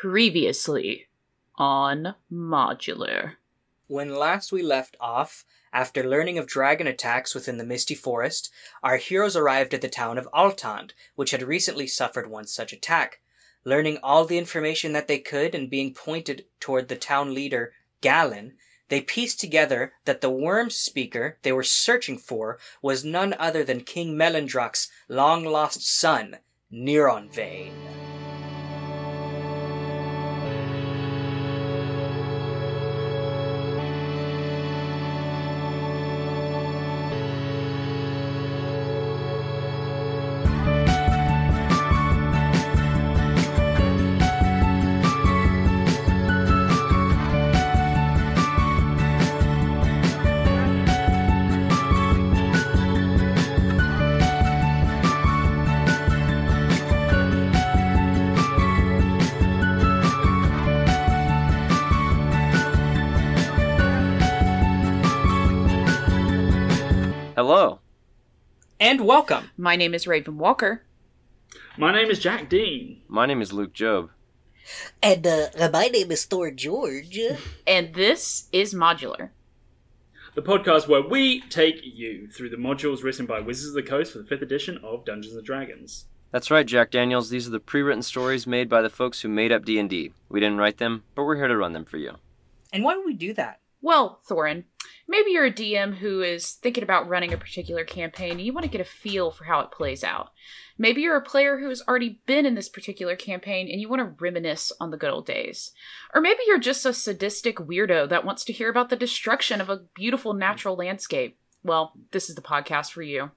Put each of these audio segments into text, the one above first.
Previously on Modular. When last we left off, after learning of dragon attacks within the Misty Forest, our heroes arrived at the town of Altand, which had recently suffered one such attack. Learning all the information that they could and being pointed toward the town leader, Galen, they pieced together that the worm speaker they were searching for was none other than King Melandrach's long lost son, Neuron welcome. My name is Raven Walker. My name is Jack Dean. My name is Luke Job. And uh, my name is Thor George. And this is Modular. The podcast where we take you through the modules written by Wizards of the Coast for the 5th edition of Dungeons and Dragons. That's right, Jack Daniels. These are the pre-written stories made by the folks who made up D&D. We didn't write them, but we're here to run them for you. And why would we do that? Well, Thorin, maybe you're a DM who is thinking about running a particular campaign and you want to get a feel for how it plays out. Maybe you're a player who has already been in this particular campaign and you want to reminisce on the good old days. Or maybe you're just a sadistic weirdo that wants to hear about the destruction of a beautiful natural landscape. Well, this is the podcast for you.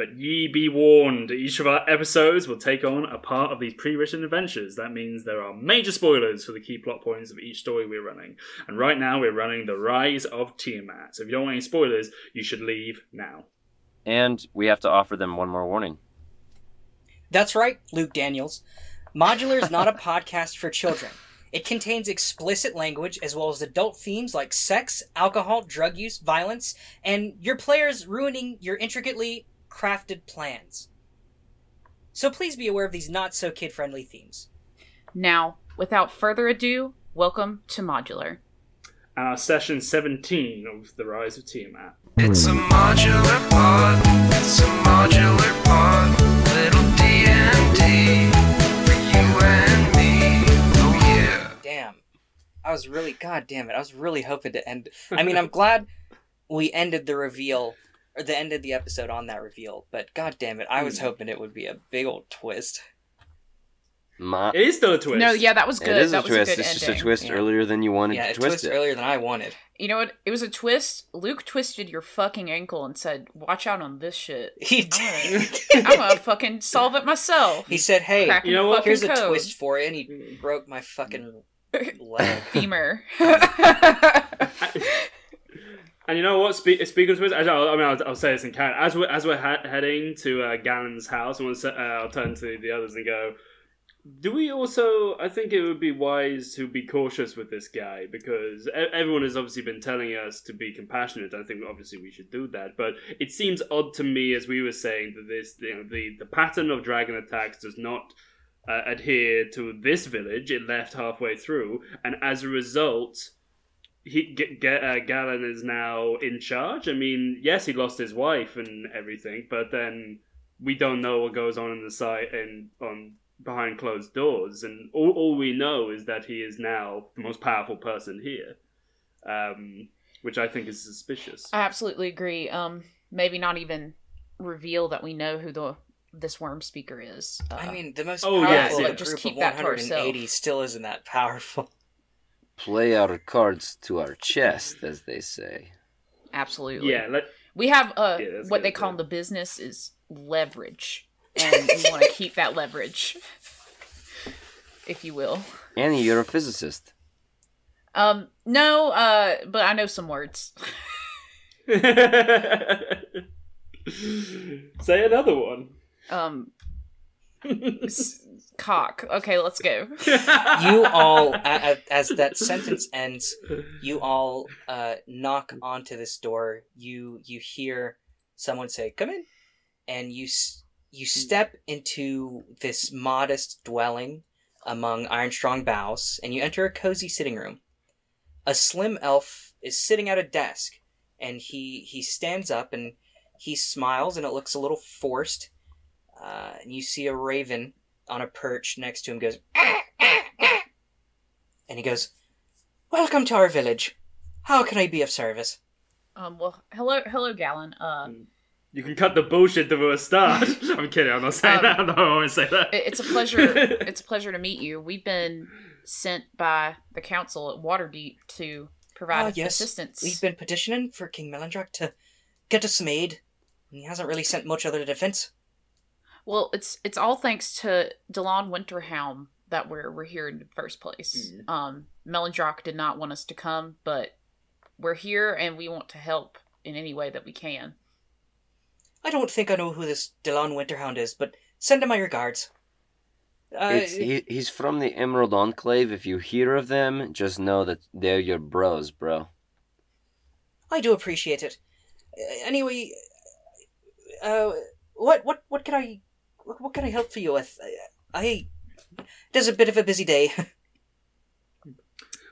But ye be warned, each of our episodes will take on a part of these pre-written adventures. That means there are major spoilers for the key plot points of each story we're running. And right now we're running The Rise of Tiamat. So if you don't want any spoilers, you should leave now. And we have to offer them one more warning. That's right, Luke Daniels. Modular is not a podcast for children. It contains explicit language as well as adult themes like sex, alcohol, drug use, violence, and your players ruining your intricately crafted plans. So please be aware of these not so kid friendly themes. Now, without further ado, welcome to Modular. And our session 17 of The Rise of Tiamat. It's a modular pod. It's a modular pod. Little D and D for you and me. Oh yeah. Damn. I was really, god damn it, I was really hoping to end. I mean, I'm glad we ended the reveal, or the end of the episode on that reveal, but god damn it, I was hmm. hoping it would be a big old twist. Ma- It is still a twist. No, yeah, that was good. it is that a was twist. a good it's ending. just a twist Yeah. earlier than you wanted yeah, to it twist twisted it. earlier than I wanted. You know what? It was a twist. Luke twisted your fucking ankle and said, "Watch out on this shit." He I'm did. gonna, I'm gonna fucking solve it myself. he said, "Hey, Cracking You know what? fucking here's a twist for it," and he mm. broke my fucking leg. femur. And you know what? Spe- speaking of I'll, I mean, I'll, I'll say this in canon. As we're as we're ha- heading to uh, Galen's house, I want to, uh, I'll turn to the others and go. Do we also? I think it would be wise to be cautious with this guy because everyone has obviously been telling us to be compassionate. I think obviously we should do that, but it seems odd to me, as we were saying, that this you know, the the pattern of dragon attacks does not uh, adhere to this village. It left halfway through, and as a result, he G- G- uh, Galen is now in charge. I mean, yes, he lost his wife and everything, but then we don't know what goes on in the site and on behind closed doors, and all, all we know is that he is now the most powerful person here, um, which I think is suspicious. I absolutely agree. Um, maybe not even reveal that we know who the this worm speaker is. Uh, I mean, the most Oh, powerful yeah, of yeah. a Just group keep of that to 180 ourselves. still isn't that powerful. Play our cards to our chest, as they say. absolutely. yeah, let, We have uh Yeah, what they call in the business is leverage, and we want to keep that leverage, if you will. Annie, you're a physicist. Um, no, uh, but I know some words. say another one. Um, s- cock. Okay, let's go. You all, a- a- as that sentence ends, you all uh, knock onto this door. You you hear someone say, "Come in," and you s- you step into this modest dwelling among iron-strong boughs, and you enter a cozy sitting room. A slim elf is sitting at a desk, and he he stands up and he smiles, and it looks a little forced. Uh, and you see a raven on a perch next to him goes, "Ah, ah, ah." and he goes, "Welcome to our village. How can I be of service?" Um, well, hello, hello, Galen. Uh, You can cut the bullshit to a start. I'm kidding. I'm not saying Um, that. No, I won't always say that. it's a pleasure. it's a pleasure to meet you. We've been sent by the council at Waterdeep to provide Ah, yes. assistance. We've been petitioning for King Melandrach to get us some aid. and He hasn't really sent much other defense. Well, it's it's all thanks to Delaan Winterhound that we're we're here in the first place. Mm. Um, Melandrach did not want us to come, but we're here and we want to help in any way that we can. I don't think I know who this Delaan Winterhound is, but send him my regards. Uh, It's, he, he's from the Emerald Enclave. If you hear of them, just know that they're your bros, bro. I do appreciate it. Uh, anyway, uh, what what what can I what, what can I help for you with? I it is a bit of a busy day.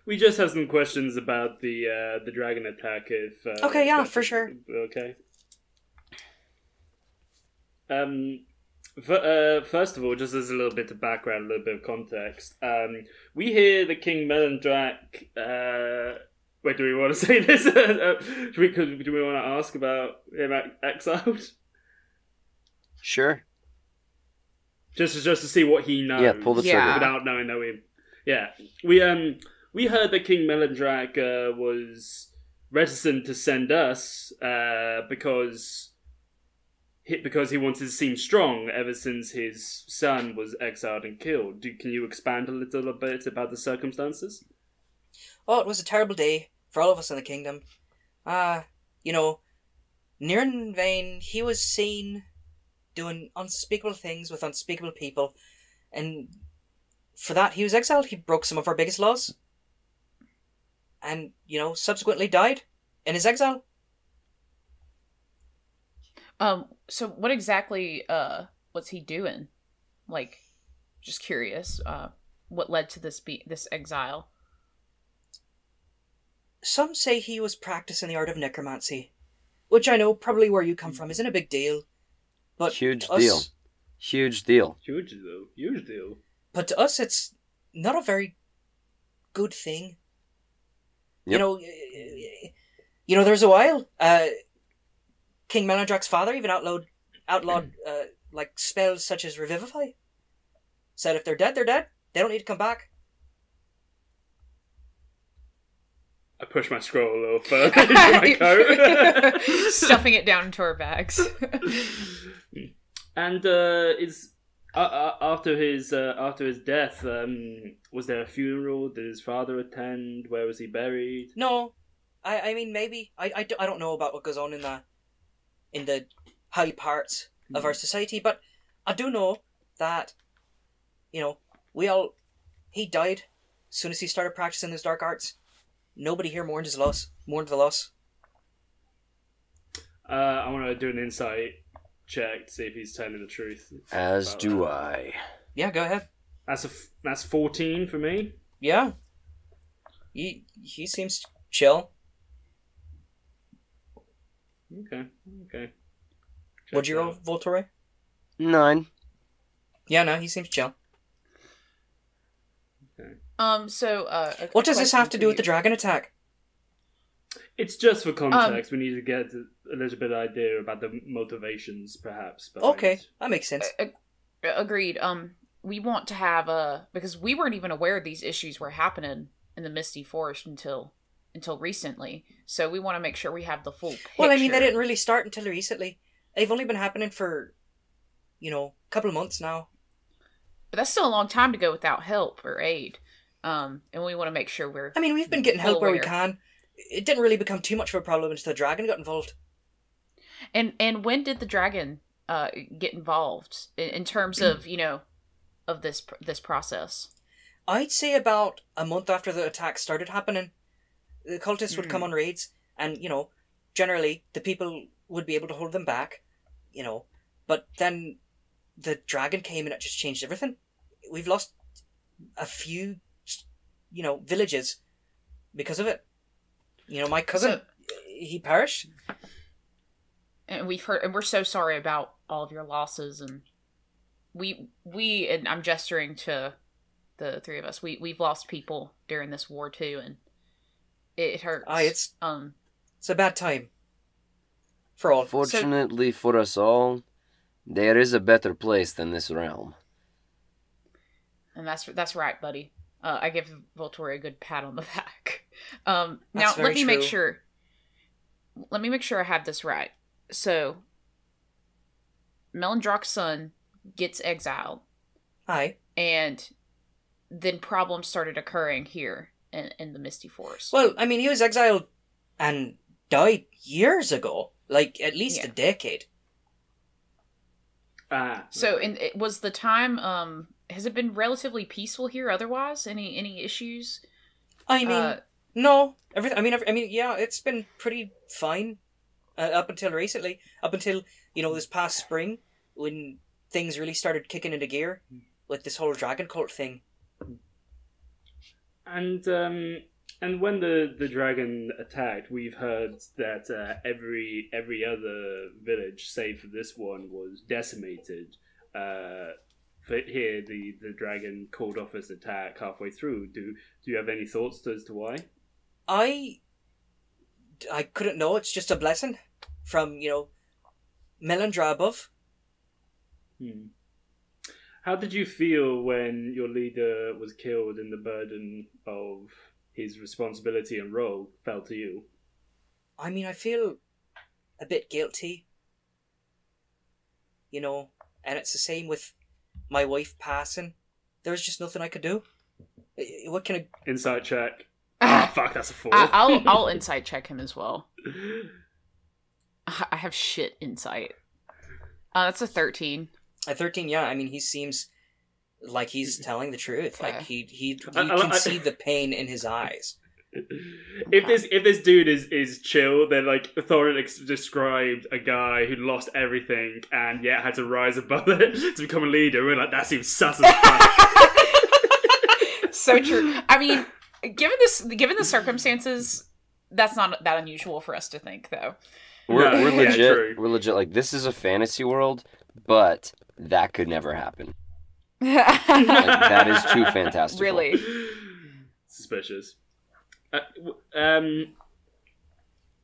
We just have some questions about the uh, the dragon attack. If uh, Okay, yeah, for sure. Okay. Um, f- uh, first of all, just as a little bit of background, a little bit of context, um, we hear the King Melandrach. Uh, wait, do we want to say this? uh, do we do we want to ask about him exiled? Sure. Just to, just to see what he knows. Yeah, pull the Yeah. trigger. without knowing that we. Yeah, we um we heard that King Melandrach uh, was reticent to send us uh, because he, because he wanted to seem strong ever since his son was exiled and killed. Do, can you expand a little bit about the circumstances? oh, it was a terrible day for all of us in the kingdom. Ah, you know, Neronvain, he was seen doing unspeakable things with unspeakable people, and for that he was exiled. He broke some of our biggest laws, and you know, subsequently died in his exile. Um, so what exactly uh was he doing? Like, just curious. Uh, what led to this be this exile? Some say he was practicing the art of necromancy, which I know probably where you come from isn't a big deal, but Huge us- deal. Huge deal. Huge deal. Huge deal. But to us, it's not a very good thing. You know, you know. There's a while, uh, King Melandrach's father even outlawed outlawed uh, like spells such as revivify. Said if they're dead, they're dead. They don't need to come back. I push my scroll a little further into my coat. Stuffing it down into our bags. and uh, is uh, after his uh, after his death, um, was there a funeral? Did his father attend? Where was he buried? No, I I mean maybe I I, do, I don't know about what goes on in the in the high parts of our society, but I do know that you know we all he died as soon as he started practicing his dark arts. Nobody here mourned his loss. Mourned the loss. Uh, I want to do an insight check to see if he's telling the truth. As about do that. I. Yeah, go ahead. That's a f- that's fourteen for me. Yeah. He he seems chill. Okay, okay. What'd you Check roll, that Voltore? Nine. Yeah, no, he seems chill. Um. So, uh, a- What a does this have to do with the dragon attack? It's just for Um, context. we need to get a little bit of idea about the motivations, perhaps. behind- Okay, that makes sense. A- a- agreed. Um, we want to have a because we weren't even aware these issues were happening in the Misty Forest until until recently. So we want to make sure we have the full picture. Well, I mean, they didn't really start until recently. They've only been happening for, you know, a couple of months now. But that's still a long time to go without help or aid. Um, and we want to make sure we're I mean, we've been getting help where we can. It didn't really become too much of a problem until the dragon got involved. And and when did the dragon uh get involved in, in terms of you know of this this process? I'd say about a month after the attack started happening, the cultists would come on raids, and you know, generally the people would be able to hold them back, you know. But then the dragon came and it just changed everything. We've lost a few, you know, villages because of it. You know, my cousin, So- he perished. and we've heard and we're so sorry about all of your losses and we we and i'm gesturing to the three of us we we've lost people during this war too and it, it hurts Aye, it's um it's a bad time for all. Fortunately for us all, there is a better place than this realm. and that's that's right buddy uh, i give voltori a good pat on the back um now let me make sure let me make sure i have this right so Melandrach's son gets exiled Aye. and then problems started occurring here in, in the Misty Forest. Well, I mean, he was exiled and died years ago, like at least a decade. Ah, so, in, it was the time. Um, has it been relatively peaceful here? Otherwise, any any issues? I mean, Uh, no, everything. I mean, every, I mean, yeah, it's been pretty fine uh, up until recently. Up until you know this past spring, when things really started kicking into gear with this whole dragon cult thing. And um, and when the, the dragon attacked, we've heard that uh, every every other village, save for this one, was decimated. Uh, for here, the, the dragon called off its attack halfway through. Do do you have any thoughts as to why? I, I couldn't know. It's just a blessing from you know, Melandra above. Hmm. How did you feel when your leader was killed and the burden of his responsibility and role fell to you? I mean, I feel a bit guilty. You know, and it's the same with my wife passing. There was just nothing I could do. What can I? Insight check. Ah, fuck, that's a four. I, I'll I'll insight check him as well. I have shit insight. Uh, that's a thirteen. A thirteen, yeah. I mean, he seems like he's telling the truth. Like he he, he I- I- can I- see the pain in his eyes. If this if this dude is is chill, then like Thorin ex- described a guy who lost everything and yet had to rise above it to become a leader. We're like, that seems sus as fuck. so true. I mean, given this, given the circumstances, that's not that unusual for us to think, though. We're, Yeah, we're yeah, legit. true. we're legit. Like this is a fantasy world, but that could never happen. Like, that is too fantastic. Really? Suspicious. Uh, um,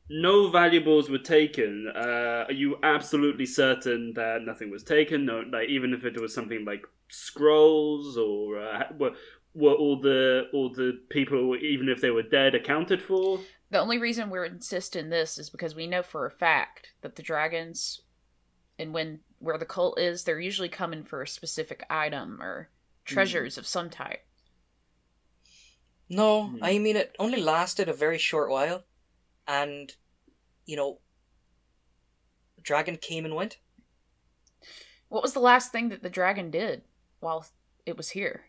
no valuables were taken. Uh, are you absolutely certain that nothing was taken? No, like even if it was something like scrolls or uh, were were all the all the people, even if they were dead, accounted for? The only reason we're insisting this is because we know for a fact that the dragons, and when where the cult is, they're usually coming for a specific item or treasures of some type. No, Hmm. I mean it only lasted a very short while, and you know, the dragon came and went. What was the last thing that the dragon did while it was here?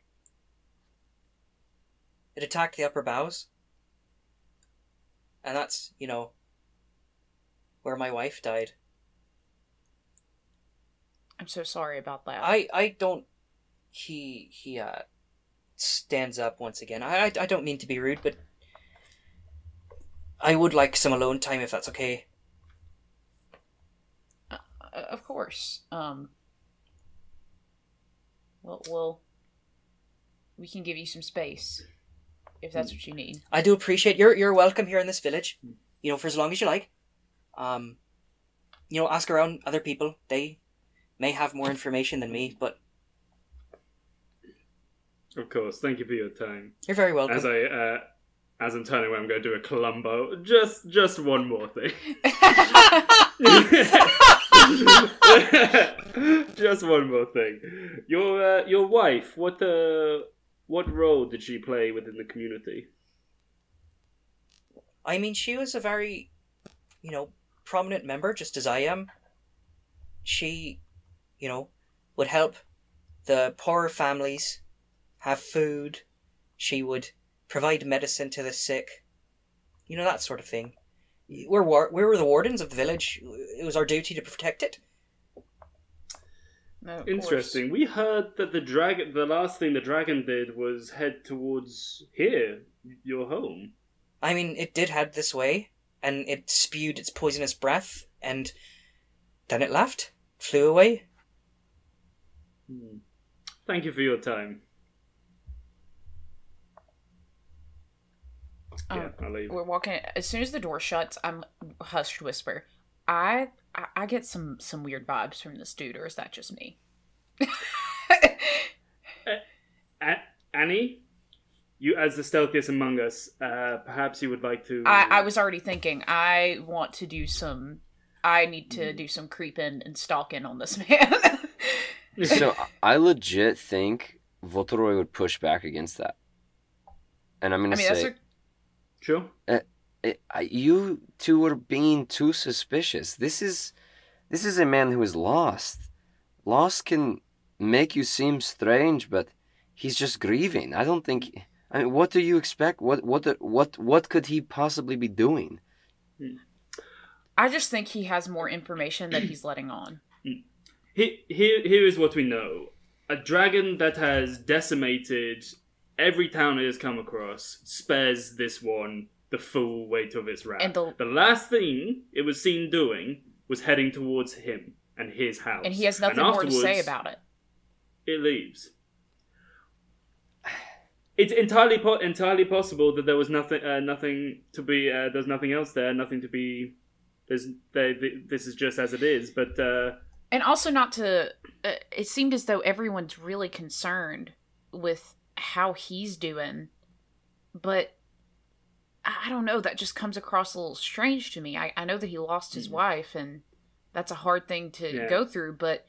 It attacked the upper boughs, and that's you know where my wife died. I'm so sorry about that. I I don't. He he uh stands up once again. I I, I don't mean to be rude, but I would like some alone time if that's okay. Uh, of course. Um. Well, well, we can give you some space if that's what you need. I do appreciate you're you're welcome here in this village. You know, for as long as you like. Um, you know, ask around other people. They may have more information than me, but Of course. Thank you for your time. you're very welcome. As I uh, as I'm turning away, I'm going to do a Columbo. Just just one more thing. Just one more thing. Your uh, your wife, what uh, what role did she play within the community? I mean, she was a very, you know, prominent member, just as I am. She, you know, would help the poorer families have food. She would provide medicine to the sick. You know, that sort of thing. We're, war- we were the wardens of the village. It was our duty to protect it. No, of course. Interesting. We heard that the dragon, the last thing the dragon did was head towards here, your home. I mean, it did head this way, and it spewed its poisonous breath, and then it left, flew away. Hmm. Thank you for your time. Um, yeah, I'll leave. We're walking. As soon as the door shuts, I'm hushed whisper. I, I I get some some weird vibes from this dude, or is that just me? A- Annie, you as the stealthiest among us, uh, perhaps you would like to. I I was already thinking. I want to do some. I need to do some creeping and stalking on this man. So I legit think Voltoroy would push back against that. And I'm I gonna mean, that's say, a, Sure. it, I, you two are being too suspicious. This is, this is a man who is lost. Lost can make you seem strange, but he's just grieving. I don't think. I mean, what do you expect? What what what what could he possibly be doing? I just think he has more information that he's letting on. Here, here, here is what we know: a dragon that has decimated every town it has come across spares this one the full weight of its wrath. And the- the last thing it was seen doing was heading towards him and his house, And he has nothing more to say about it. it leaves. It's entirely po- entirely possible that there was nothing uh, nothing to be uh, there's nothing else there nothing to be there's they, th this is just as it is but uh, And also, not to. Uh, it seemed as though everyone's really concerned with how he's doing, but I don't know. That just comes across a little strange to me. I, I know that he lost his Mhm. wife, and that's a hard thing to Yeah. go through, but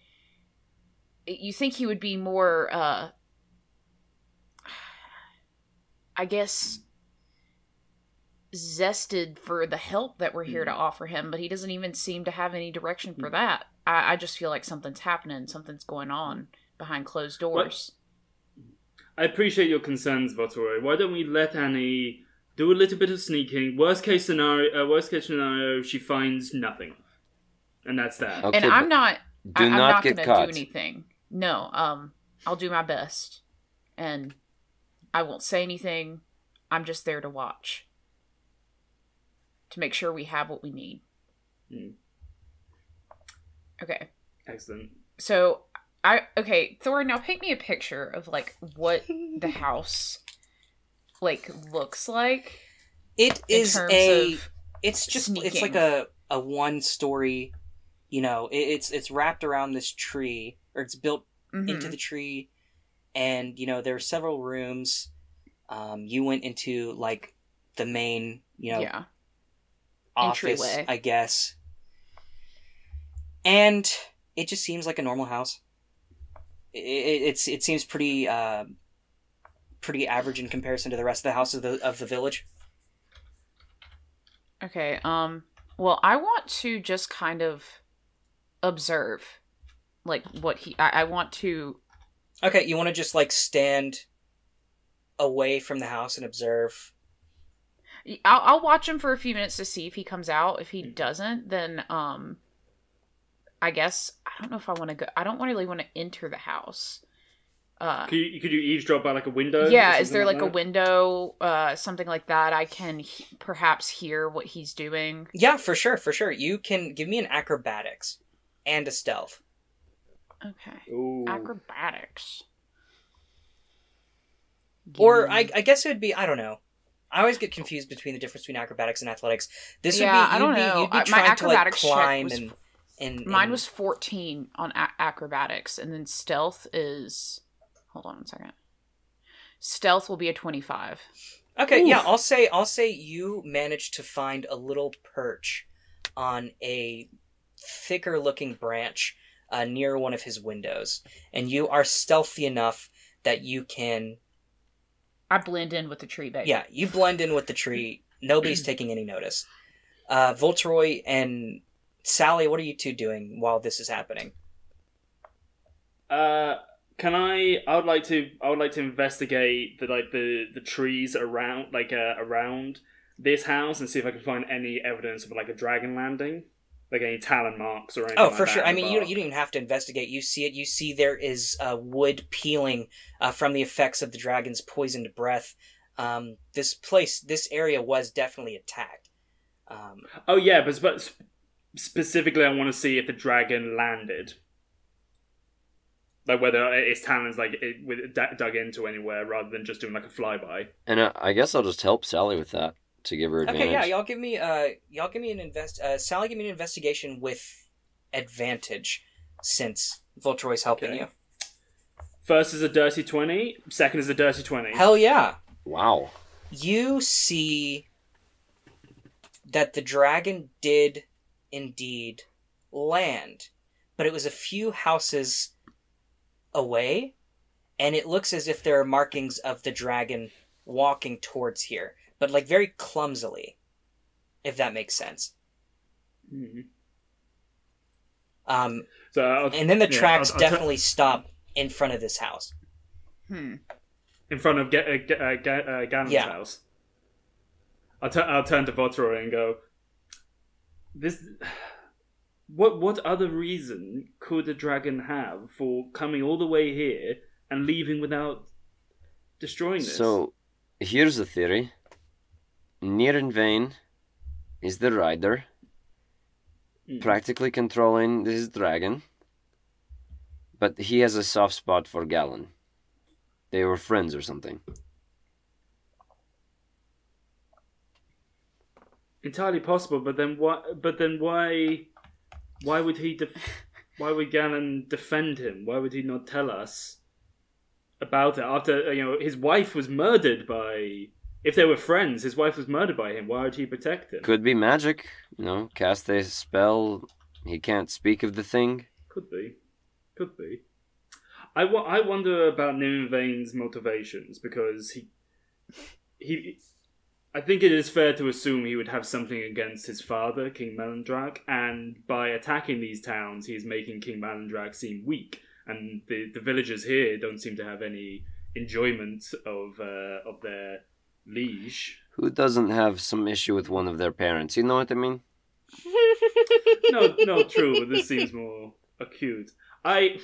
you think he would be more, uh, I guess, zested for the help that we're here to offer him, but he doesn't even seem to have any direction for that. I, I just feel like something's happening, something's going on behind closed doors. I appreciate your concerns, Votoroy. Why don't we let Annie do a little bit of sneaking? Worst case scenario, uh, worst case scenario, she finds nothing, and that's that. Okay, and I'm not. do I, I'm not not get gonna caught. do anything. No. Um. I'll do my best, and I won't say anything. I'm just there to watch, to make sure we have what we need. Hmm. Okay. Excellent. So I okay, Thor, now paint me a picture of like what the house like looks like. It is a. it's just it's like a a one story. You know, it, it's it's wrapped around this tree, or it's built mhm. into the tree, and you know there are several rooms. Um, you went into like the main, you know, yeah. office, entryway. I guess. And it just seems like a normal house. It, it, it's it seems pretty uh, pretty average in comparison to the rest of the houses of the of the village. Okay. Um. Well, I want to just kind of observe, like what he. I, I want to. Okay, you want to just like stand away from the house and observe. I'll, I'll watch him for a few minutes to see if he comes out. If he doesn't, then um. I guess I don't know if I want to go. I don't really want to enter the house. Uh, Could you, could you eavesdrop by like a window? yeah is there like a window uh something like that i can he- perhaps hear what he's doing Yeah, for sure, for sure. You can give me an acrobatics and a stealth. okay Ooh. acrobatics Or Give I, me- I guess it would be I don't know. I always get confused between the difference between acrobatics and athletics. This Yeah, would be I you'd don't be, know. you'd be I- my trying to like acrobatics check climb was- and, and mine and- was 14 on a- acrobatics and then stealth is hold on one second stealth will be a 25 Okay, yeah, I'll say I'll say you managed to find a little perch on a thicker looking branch uh, near one of his windows, and you are stealthy enough that you can i blend in with the tree baby yeah you blend in with the tree. Nobody's taking any notice. Uh, Voltroy and Sally, what are you two doing while this is happening? Uh, can I? I would like to. I would like to investigate the like the the trees around like uh, around this house and see if I can find any evidence of like a dragon landing. like any talon marks or anything. Oh, like for sure. I mean, you, bark? you don't even have to investigate. You see it. You see there is uh, wood peeling uh, from the effects of the dragon's poisoned breath. Um, this place, this area was definitely attacked. Um, Oh yeah, but, but specifically, I want to see if the dragon landed, like whether its talons like it, with d- dug into anywhere rather than just doing like a flyby. And uh, I guess I'll just help Sally with that to give her advantage. okay, yeah, y'all give me uh, y'all give me an invest. Uh, Sally, give me an investigation with advantage, since Voltroy's helping Okay. you. First is a dirty twenty. Second is a dirty twenty. Hell yeah! Wow. you see that the dragon did indeed land, but it was a few houses away, and it looks as if there are markings of the dragon walking towards here, but like very clumsily, if that makes sense. Mhm. Um, So I'll, and then the yeah, tracks I'll- I'll definitely stop in front of this house. Hmm. in front of uh, uh, Ga- uh, Ganon's Yeah. house. I'll, tu- I'll turn to Votroy and go, "This, what what other reason could a dragon have for coming all the way here and leaving without destroying this?" So, here's the theory. Neronvain is the rider, Mm. practically controlling this dragon, but he has a soft spot for Galen. They were friends or something. Entirely possible, but then why? But then why? Why would he? Def- why would Ganon defend him? Why would he not tell us about it after uh, you know his wife was murdered by? If they were friends, his wife was murdered by him. Why would he protect him? Could be magic, you know, cast a spell. He can't speak of the thing. Could be. Could be. I, I wonder about Nimvane's motivations because he he I think it is fair to assume he would have something against his father, King Melandrach, and by attacking these towns, he is making King Melandrach seem weak, and the the villagers here don't seem to have any enjoyment of uh, of their liege. Who doesn't have some issue with one of their parents? You know what I mean? no, no, true, but this seems more acute. I,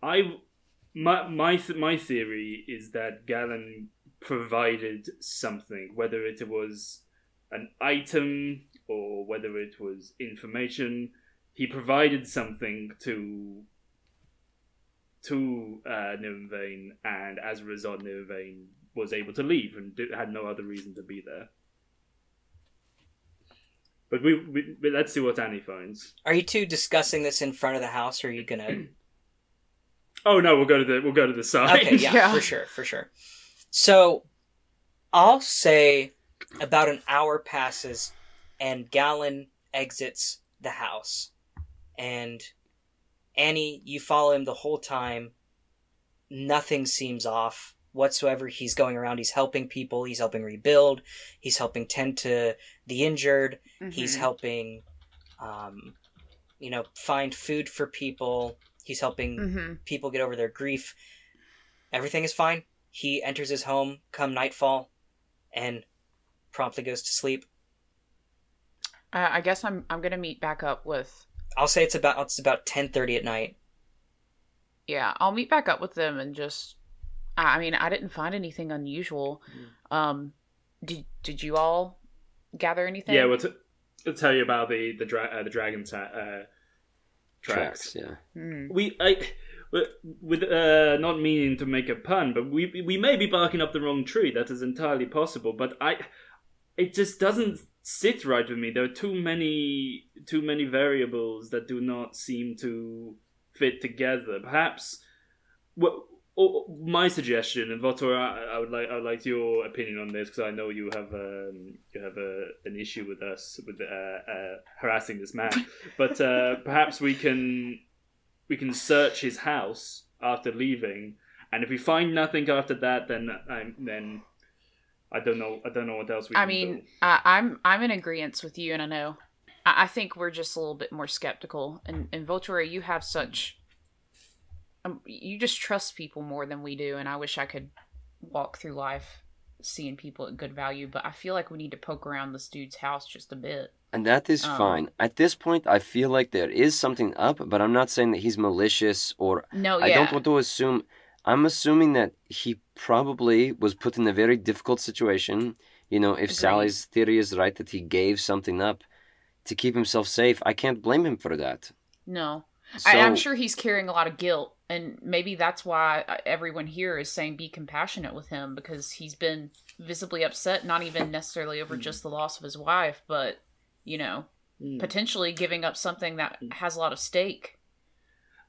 I, my my th- my theory is that Galen provided something, whether it was an item or whether it was information. He provided something to to uh, Nirvane, and as a result, Nirvane was able to leave and di- had no other reason to be there. But we, we but let's see what Annie finds. Are you two discussing this in front of the house, or are you gonna? Oh no, we'll go to the we'll go to the side. Okay, yeah, Yeah. for sure, for sure. So, I'll say about an hour passes, and Galen exits the house, and Annie, you follow him the whole time. Nothing seems off whatsoever. He's going around. He's helping people. He's helping rebuild. He's helping tend to the injured. He's Mhm. helping, um, you know, find food for people. He's helping Mhm. people get over their grief. Everything is fine. He enters his home come nightfall and promptly goes to sleep. Uh, I guess I'm I'm gonna meet back up with I'll say it's about it's about 10:30 at night. yeah I'll meet back up with them and just I I mean I didn't find anything unusual. Um, did did you all gather anything? Yeah, we'll, t- we'll tell you about the the dra- uh, the dragon ta- uh, tracks. yeah. Hmm. We I with- uh, not meaning to make a pun, but we we may be barking up the wrong tree. That is entirely possible. But I, it just doesn't sit right with me. There are too many too many variables that do not seem to fit together. Perhaps, what. Oh, my suggestion, and Votor, I, I would like I would like your opinion on this because I know you have um, you have a, an issue with us with uh, uh, harassing this man. but uh, perhaps we can we can search his house after leaving, and if we find nothing after that, then I, then I don't know I don't know what else we. I can mean do. I, I'm I'm in agreement with you, and I know I, I think we're just a little bit more skeptical. And and Volturi, you have such um, you just trust people more than we do, and I wish I could walk through life seeing people at good value, but I feel like we need to poke around this dude's house just a bit. And that is Um, fine. At this point, I feel like there is something up, but I'm not saying that he's malicious or No, I don't want to assume. I'm assuming that he probably was put in a very difficult situation. You know, if Agreed. Sally's theory is right that he gave something up to keep himself safe, I can't blame him for that. no. So, I, I'm sure he's carrying a lot of guilt, and maybe that's why uh, everyone here is saying be compassionate with him because he's been visibly upset, not even necessarily over just the loss of his wife, but you know, Mm. potentially giving up something that has a lot of stake.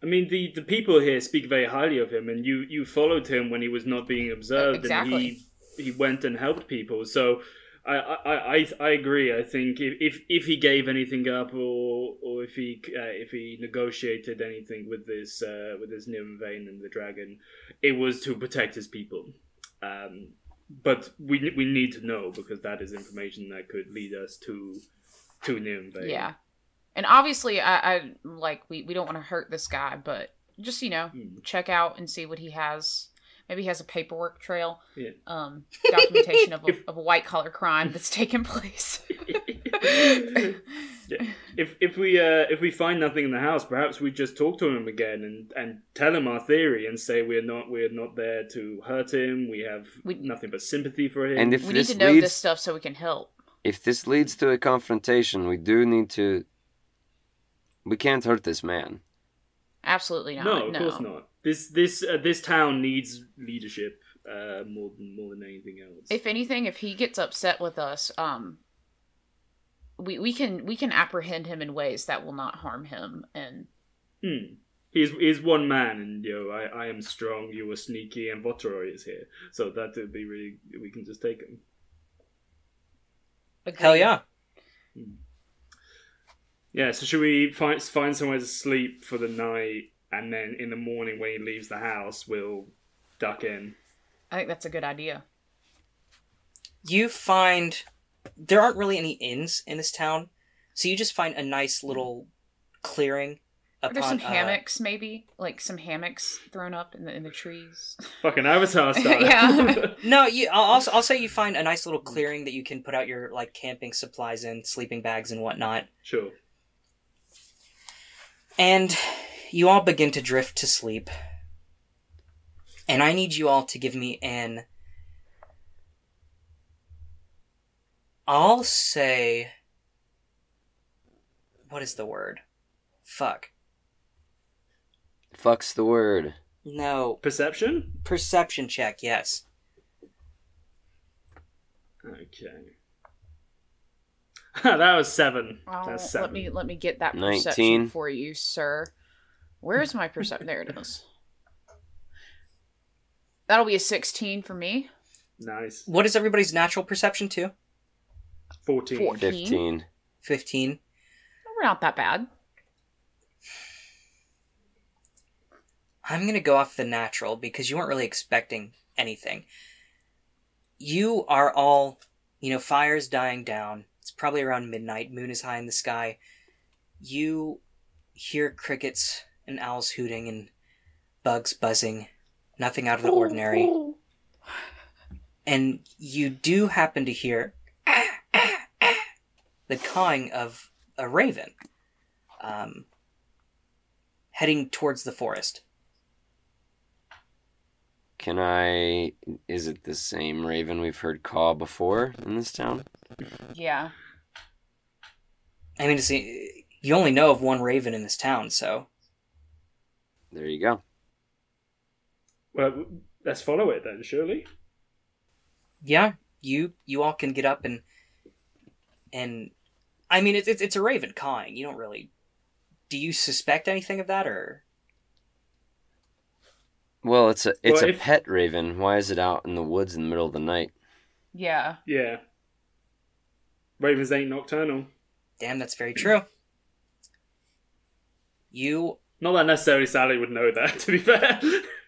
I mean, the, the people here speak very highly of him, and you, you followed him when he was not being observed, Exactly. and he he went and helped people. So I I, I, I agree. I think if, if if he gave anything up, or or if he uh, if he negotiated anything with this uh, with this Nimvain and the dragon, it was to protect his people. Um, but we we need to know because that is information that could lead us to to Nimvain. Yeah. And obviously, I, I like we, we don't want to hurt this guy, but just you know, Mm. check out and see what he has. Maybe he has a paperwork trail, Yeah. um, documentation of a, of a white collar crime that's taken place. Yeah. If if we uh, if we find nothing in the house, perhaps we just talk to him again and, and tell him our theory and say we're not we're not there to hurt him. We have We- nothing but sympathy for him. and if we need this to know leads, this stuff so we can help. If this leads to a confrontation, we do need to. We can't hurt this man. Absolutely not. no, of course not. This this uh, this town needs leadership uh, more than more than anything else. If anything, if he gets upset with us, um, we we can we can apprehend him in ways that will not harm him. And Hmm. He's he's one man, and you know I, I am strong. You are sneaky, and Votoroy is here, so that would be really we can just take him. Hell yeah. Hmm. Yeah, so should we find find somewhere to sleep for the night, and then in the morning when he leaves the house, we'll duck in. I think that's a good idea. You find there aren't really any inns in this town, so you just find a nice little clearing. Are there some uh, hammocks, maybe like some hammocks thrown up in the in the trees? Fucking Avatar style. Yeah. No, you. I'll, I'll I'll say you find a nice little clearing that you can put out your like camping supplies in, sleeping bags and whatnot, sure. and you all begin to drift to sleep. And I need you all to give me an. I'll say. What is the word? Fuck. Fuck's the word. No. Perception. Perception check, yes. Okay. that was seven. Oh, That's seven. let me let me get that 19. perception for you, sir. Where's my perception? there it is. That'll be a sixteen for me. Nice. What is everybody's natural perception to? Fourteen. Four. 15. 15. We're not that bad. I'm gonna go off the natural because you weren't really expecting anything. You are all, you know, fire's dying down. It's probably around midnight. Moon is high in the sky. You hear crickets and owls hooting and bugs buzzing. Nothing out of the ordinary. And you do happen to hear the cawing of a raven um, heading towards the forest. Can I. Is it the same raven we've heard call before in this town? Yeah. I mean, it's, you only know of one raven in this town, so There you go. Well, let's follow it then, surely. yeah, you you all can get up and and I mean, it's it's, it's a raven cawing. You don't really. Do you suspect anything of that, or Well, it's a it's Well, a if- pet raven. Why is it out in the woods in the middle of the night? Yeah. Yeah. Ravens ain't nocturnal. damn, that's very true. You Not that necessarily Sally would know that, to be fair.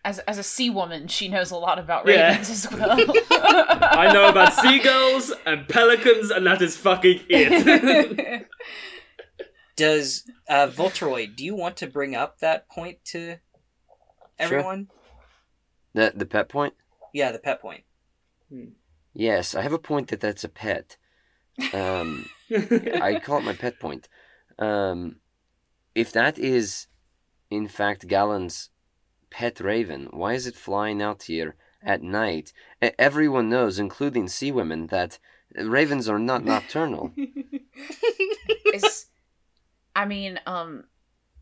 As as a sea woman, she knows a lot about Yeah. ravens as well. I know about seagulls and pelicans, and that is fucking it. does uh Voltoroid, do you want to bring up that point to everyone? The the pet point? Yeah, the pet point. Yes, I have a point that that's a pet. Um, I call it my pet point. Um, if that is, in fact, Galen's pet raven, why is it flying out here at night? Everyone knows, including sea women, that ravens are not nocturnal. Is I mean, um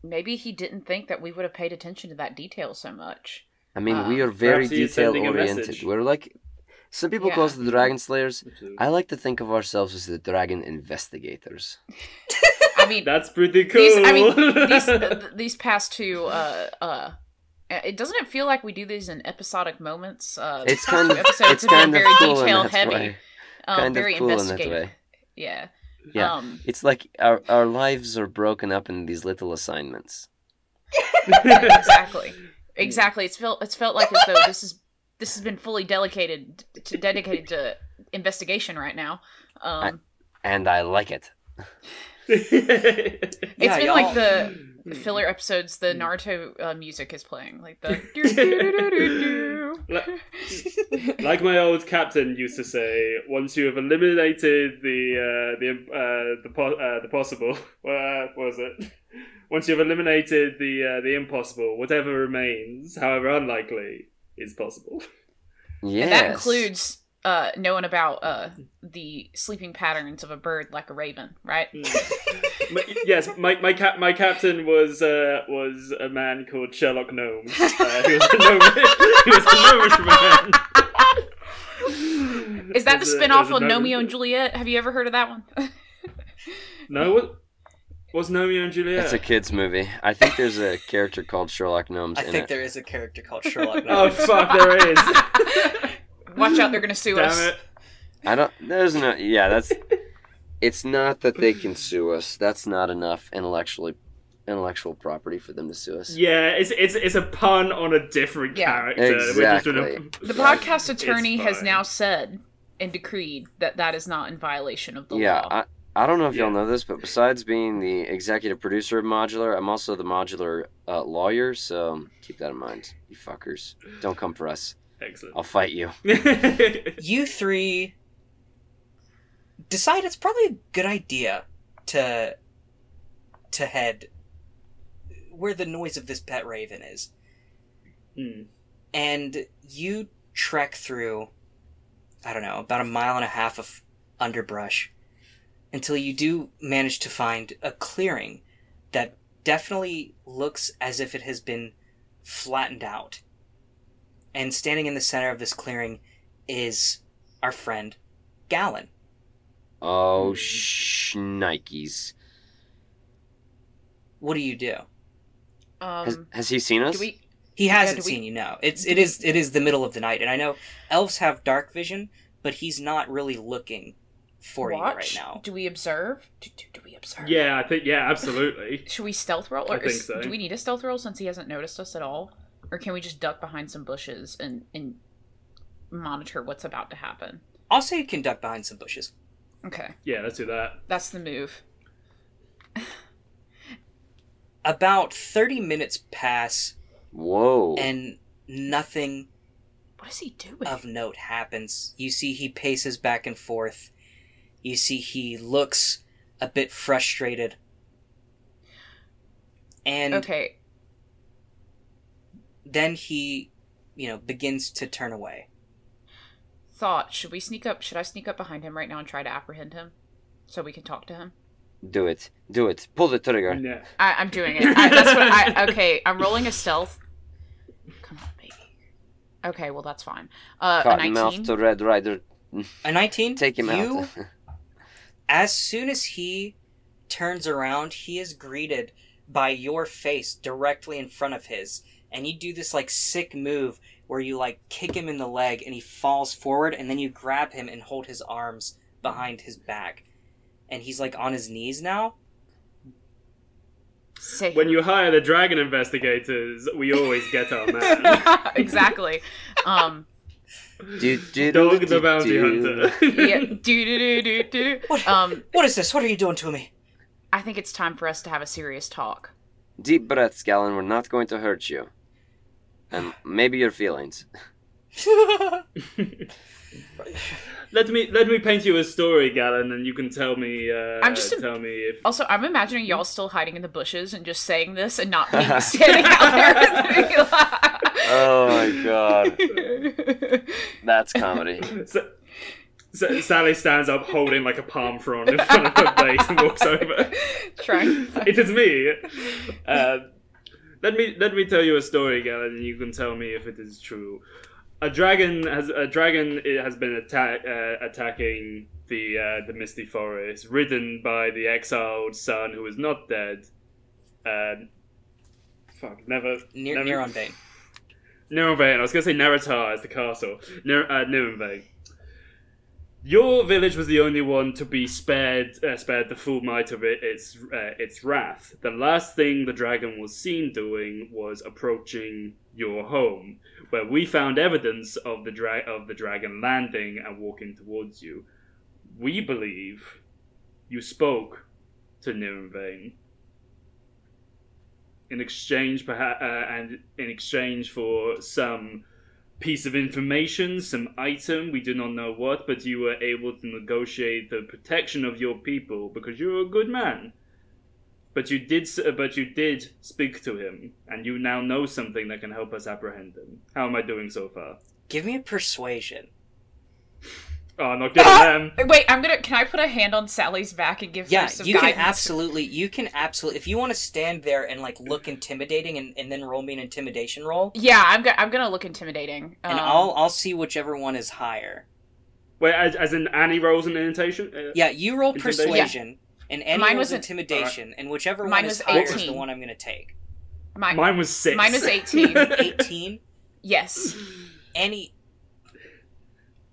maybe he didn't think that we would have paid attention to that detail so much. I mean, Uh, we are very Perhaps he is detail oriented. We're like, some people call us the dragon slayers. I like to think of ourselves as the dragon investigators. I mean, That's pretty cool. these I mean, these th- these past two uh uh it doesn't it feel like we do these in episodic moments? Uh, It's kind of, two episodes it's kind of very cool in detail that heavy, way. um, Kind very of cool in that investigative. way. Yeah. Yeah. Um, It's like our our lives are broken up in these little assignments. exactly. Exactly. It's felt it's felt like as though this is this has been fully dedicated to dedicated to investigation right now. Um, And I like it. it's Yeah, been y'all- like the filler episodes. The Naruto uh, music is playing, like the. like, like my old captain used to say, once you have eliminated the uh, the uh, the po- uh, the possible, uh, what was it? Once you have eliminated the uh, the impossible, whatever remains, however unlikely, is possible. Yes. And that includes uh, knowing about uh, the sleeping patterns of a bird like a raven, right? My- yes, my my cap my captain was uh, was a man called Sherlock Gnomes. Uh, he was a gnomish, he was a gnomish man. Is that the a- spin off of a gnome- Romeo and Juliet? Have you ever heard of that one? No, what was Romeo and Juliet? It's a kids movie. I think there's a character called Sherlock Gnomes I in think it. there is a character called Sherlock. Oh Gnomes. fuck, there is. Watch out, they're gonna sue us. Damn it. I don't. There's no. Yeah, that's. It's not that they can sue us. That's not enough intellectually, intellectual property for them to sue us. Yeah, it's it's it's a pun on a different Yeah. character. We're just Exactly. The podcast attorney has fine. now said and decreed that that is not in violation of the Yeah, law. I, I don't know if y'all know this, but besides being the executive producer of Modular, I'm also the Modular uh, lawyer. So keep that in mind, you fuckers. Don't come for us. Excellent. I'll fight you. you three decide it's probably a good idea to to head where the noise of this pet raven is Hmm. and you trek through i don't know about a mile and a half of underbrush until you do manage to find a clearing that definitely looks as if it has been flattened out and standing in the center of this clearing is our friend Galen. Oh, shnikes. What do you do? Has, um, has he seen us? do we? He hasn't do we- seen you. No, it's it is it is the middle of the night, and I know elves have dark vision, but he's not really looking for you right watch? now. Do we observe? Do, do, do we observe? Yeah, I think yeah, absolutely. Should we stealth roll? Or I think is- so. Do we need a stealth roll since he hasn't noticed us at all? Or can we just duck behind some bushes and, and monitor what's about to happen? I'll say you can duck behind some bushes. Okay, Yeah, let's do that. that's the move. About thirty minutes pass, Whoa. and nothing What is he doing? of note happens. You see he paces back and forth. You see he looks a bit frustrated. And okay, then he, you know, begins to turn away. thought. Should we sneak up? Should I sneak up behind him right now and try to apprehend him, so we can talk to him? Do it. Do it. Pull the trigger. Yeah. I, I'm doing it. I, that's what I. Okay, I'm rolling a stealth. Come on, baby. Okay, well that's fine. Uh, a Cotton mouth to Red Rider. A 19? Take him you, out. As soon as he turns around, he is greeted by your face directly in front of his. And you do this like sick move where you like kick him in the leg and he falls forward and then you grab him and hold his arms behind his back. And he's like on his knees now. Say When you hire the dragon investigators, we always get our man. exactly. Um. Do, do, Dog do, the bounty do. hunter. Yeah. Do do do do do. What? Um. What is this? What are you doing to me? I think it's time for us to have a serious talk. Deep breaths, Galen. We're not going to hurt you. And maybe your feelings. let me let me paint you a story, Galen, and you can tell me. Uh, I'm just- tell me if. Also, I'm imagining y'all still hiding in the bushes and just saying this and not me standing out there with. Oh my god, that's comedy. So, so Sally stands up, holding like a palm frond in front of her face, and walks over. Trying. it is me. Uh, let me let me tell you a story, Galen, and you can tell me if it is true. A dragon has a dragon it has been attack, uh, attacking the uh, the misty forest, ridden by the exiled son who is not dead. Uh, fuck, never. Near, never Neuron Vein. Neronvain. I was going to say Naratar as the castle. Nir- uh, Neronvain. Your village was the only one to be spared uh, spared the full might of it, its uh, its wrath. The last thing the dragon was seen doing was approaching your home, where we found evidence of the dra- of the dragon landing and walking towards you. We believe you spoke to Neronvain in exchange perhaps uh, and in exchange for some piece of information some item we do not know what but you were able to negotiate the protection of your people because you're a good man. But you did uh, but you did speak to him and you now know something that can help us apprehend him. How am i doing so far? Give me a persuasion. Oh not good at them Wait, I'm gonna. Can I put a hand on Sally's back and give Yeah, her some you guidance? can absolutely. You can absolutely. If you want to stand there and like look intimidating, and, and then roll me an intimidation roll, Yeah, I'm. Go- I'm gonna look intimidating. and Um, I'll I'll see whichever one is higher. wait as, as in annie rolls an intimidation. uh, Yeah, you roll Intimidation? persuasion, and Annie Mine rolls was an- intimidation, and whichever Mine one is was higher is 18. the one I'm going to take. mine, mine was six Mine was 18. Eighteen. Yes, Annie,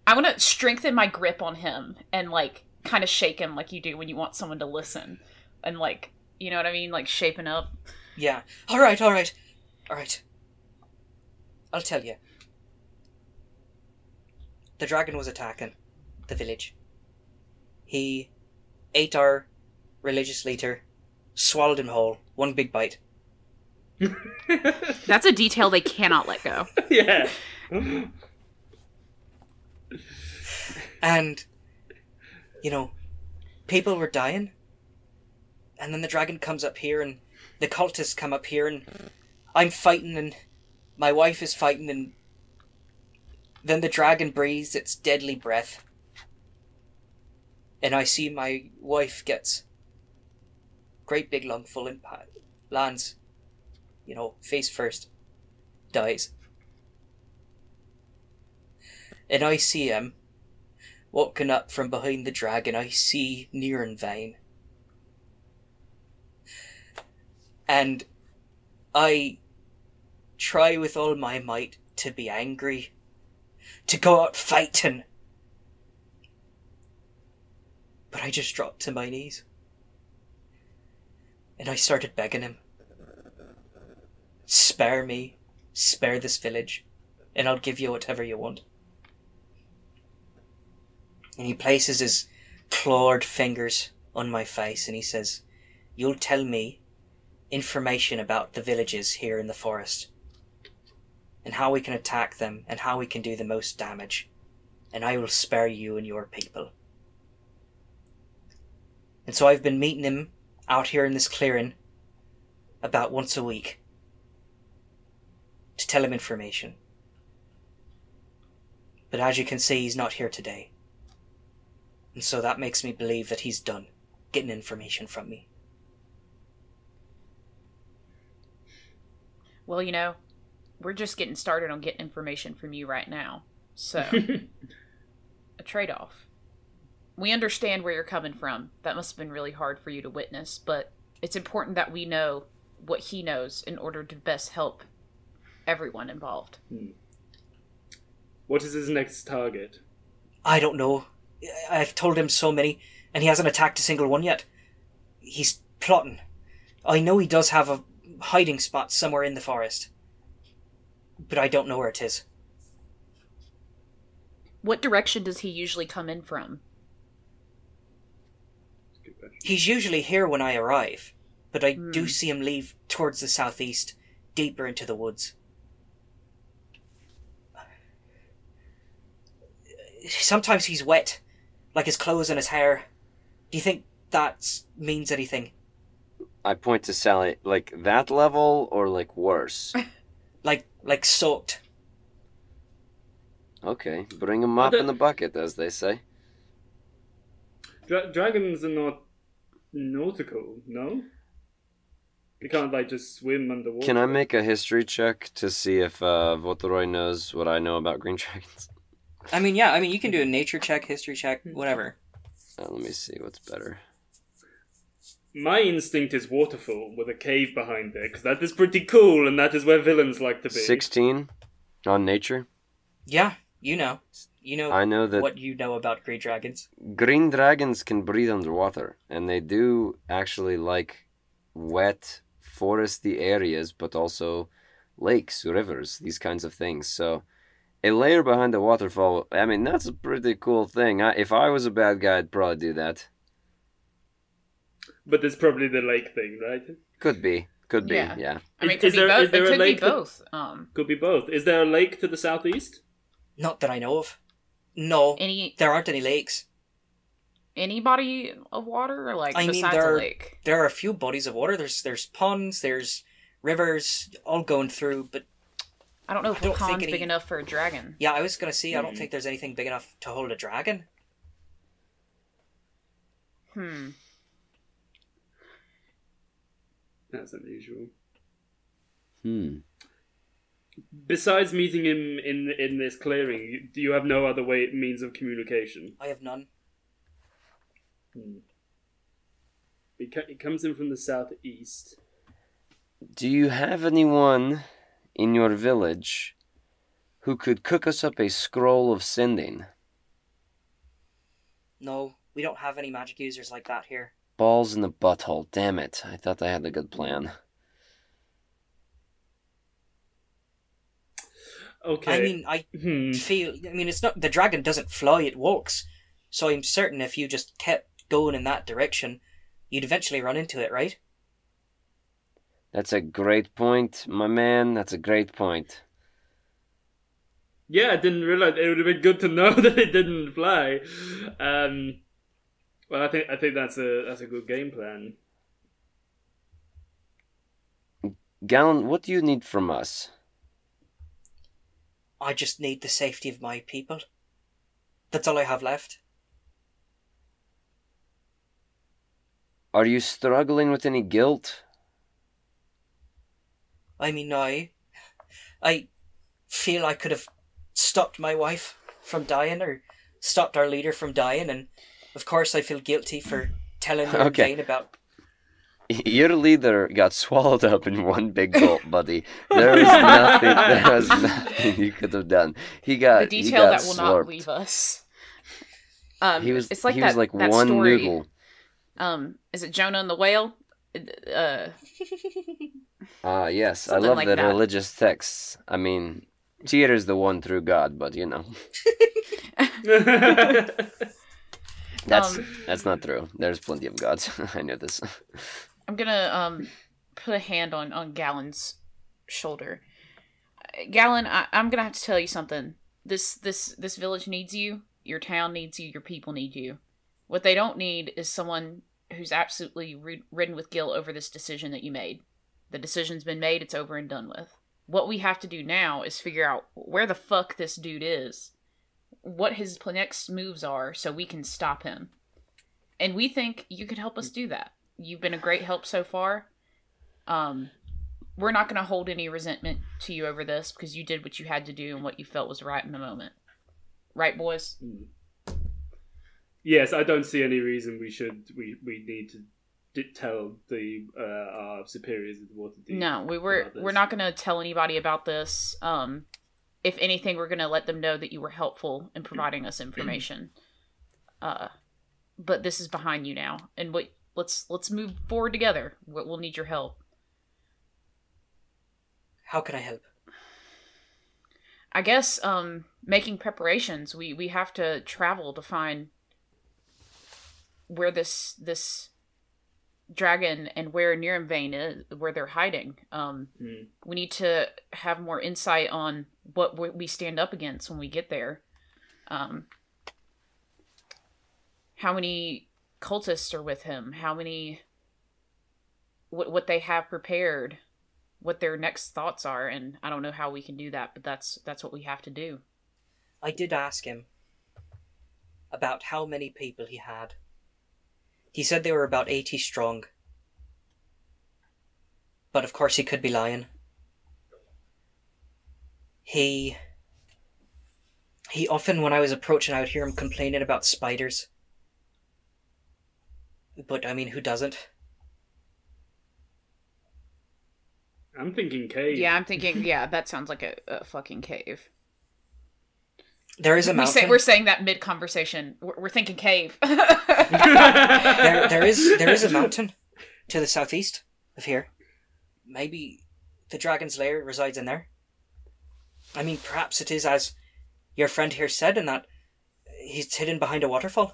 I want to strengthen my grip on him and like kind of shake him like you do when you want someone to listen, and like you know what I mean, like shaping up. yeah. All right, all right, all right. I'll tell you. The dragon was attacking the village. He ate our religious leader, swallowed him whole, one big bite. That's a detail they cannot let go. yeah And, you know, people were dying. And then the dragon comes up here, and the cultists come up here, and I'm fighting, and my wife is fighting, and then the dragon breathes its deadly breath. And I see my wife gets great big lungful and lands, you know, face first, dies. And I see him walking up from behind the dragon, I see vain. And I try with all my might to be angry, to go out fighting. But I just dropped to my knees. And I started begging him. Spare me, spare this village, and I'll give you whatever you want and he places his clawed fingers on my face and he says, You'll tell me information about the villages here in the forest and how we can attack them and how we can do the most damage, and I will spare you and your people. And so I've been meeting him out here in this clearing about once a week to tell him information. But as you can see, he's not here today. And so that makes me believe that he's done getting information from me. Well, you know, we're just getting started on getting information from you right now. So, a trade off. We understand where you're coming from. That must have been really hard for you to witness, but it's important that we know what he knows in order to best help everyone involved. Hmm. what is his next target I don't know. I've told him so many, and he hasn't attacked a single one yet. He's plotting. I know he does have a hiding spot somewhere in the forest, but I don't know where it is. What direction does he usually come in from? He's usually here when I arrive, but I do Hmm. see him leave towards the southeast, deeper into the woods. sometimes he's wet, like his clothes and his hair. Do you think that means anything? I point to Sally, like that level or like worse? Like like soaked? Okay, bring him up in the bucket, as they say. Dra- dragons are not nautical, no? They can't like just swim underwater. Can I make a history check to see if uh, Votoroy knows what I know about green dragons? I mean, yeah. I mean, you can do a nature check, history check, whatever. Uh, let me see what's better. My instinct is waterfall with a cave behind it because that is pretty cool, and that is where villains like to be. 16 on nature. Yeah, you know, you know I know that what you know about green dragons. green dragons can breathe underwater, and they do actually like wet, foresty areas, but also lakes, rivers, these kinds of things. So, a layer behind a waterfall, I mean, that's a pretty cool thing. I, if I was a bad guy, I'd probably do that. But it's probably the lake thing, right? Could be. Could be, Yeah. yeah. I mean, it Is- could is be there- both. is there it a could be lake that- both. Um, Could be both. Is there a lake to the southeast? Not that I know of. No, any there aren't any lakes. any body of water, or like I mean, there a are- lake. There are a few bodies of water. There's there's ponds, there's rivers, all going through. But I don't know if I the don't think pond's any- big enough for a dragon. yeah, I was gonna say I don't Mhm. think there's anything big enough to hold a dragon. Hmm. That's unusual. Hmm. Besides meeting him in in this clearing, you- do you have no other way means of communication? I have none. Hmm. co- he comes in from the southeast. Do you have anyone in your village who could cook us up a scroll of sending? No, we don't have any magic users like that here. Balls in the butthole, damn it. I thought I had a good plan. Okay. I mean, I hmm. feel. I mean, it's not the dragon doesn't fly; it walks. So I'm certain if you just kept going in that direction, you'd eventually run into it, right? That's a great point, my man. That's a great point. Yeah, I didn't realize it would have been good to know that it didn't fly. Um, well, I think I think that's a that's a good game plan. Galen, what do you need from us? I just need the safety of my people. That's all I have left. Are you struggling with any guilt? I mean, I, I feel I could have stopped my wife from dying or stopped our leader from dying, and of course I feel guilty for telling her Okay. in about. Your leader got swallowed up in one big gulp, buddy. There was nothing. There was nothing you could have done. He got. the he detail got that will not leave us. Um, He was. It's like he that. was like that one story. noodle. Um, is it Jonah and the whale? Uh, Ah, yes, I love like the that. religious texts. I mean, Tyr is the one true God, but you know, that's Um, that's not true. There's plenty of gods. I know this. I'm gonna um put a hand on on Galen's shoulder. Uh, Gallon, I, I'm gonna have to tell you something. This this this village needs you. Your town needs you. Your people need you. What they don't need is someone who's absolutely rid- ridden with guilt over this decision that you made. The decision's been made. It's over and done with. What we have to do now is figure out where the fuck this dude is, what his next moves are, so we can stop him. And we think you could help us do that. You've been a great help so far. Um, we're not going to hold any resentment to you over this because you did what you had to do and what you felt was right in the moment. Right, boys? yes, I don't see any reason we should we we need to d- tell the uh, our superiors of the water deep. No, we were we're not going to tell anybody about this. Um, if anything, we're going to let them know that you were helpful in providing us information. Uh, but this is behind you now, and what let's let's move forward together. We- We'll need your help. How can I help? I guess um making preparations. We we have to travel to find where this this dragon and where Neronvain is, where they're hiding. Um Hmm. we need to have more insight on what we we stand up against when we get there. Um how many cultists are with him, how many what what they have prepared, what their next thoughts are, and I don't know how we can do that, but that's that's what we have to do. I did ask him about how many people he had. He said they were about 80 strong. But of course, he could be lying. He. He often, when I was approaching, I would hear him complaining about spiders. But, I mean, who doesn't? I'm thinking cave. Yeah, I'm thinking. Yeah, that sounds like a, a fucking cave. There is a We mountain. say, we're saying that mid conversation. We're, we're thinking cave. there, there is there is a mountain to the southeast of here. Maybe the dragon's lair resides in there. I mean, perhaps it is as your friend here said, in that he's hidden behind a waterfall.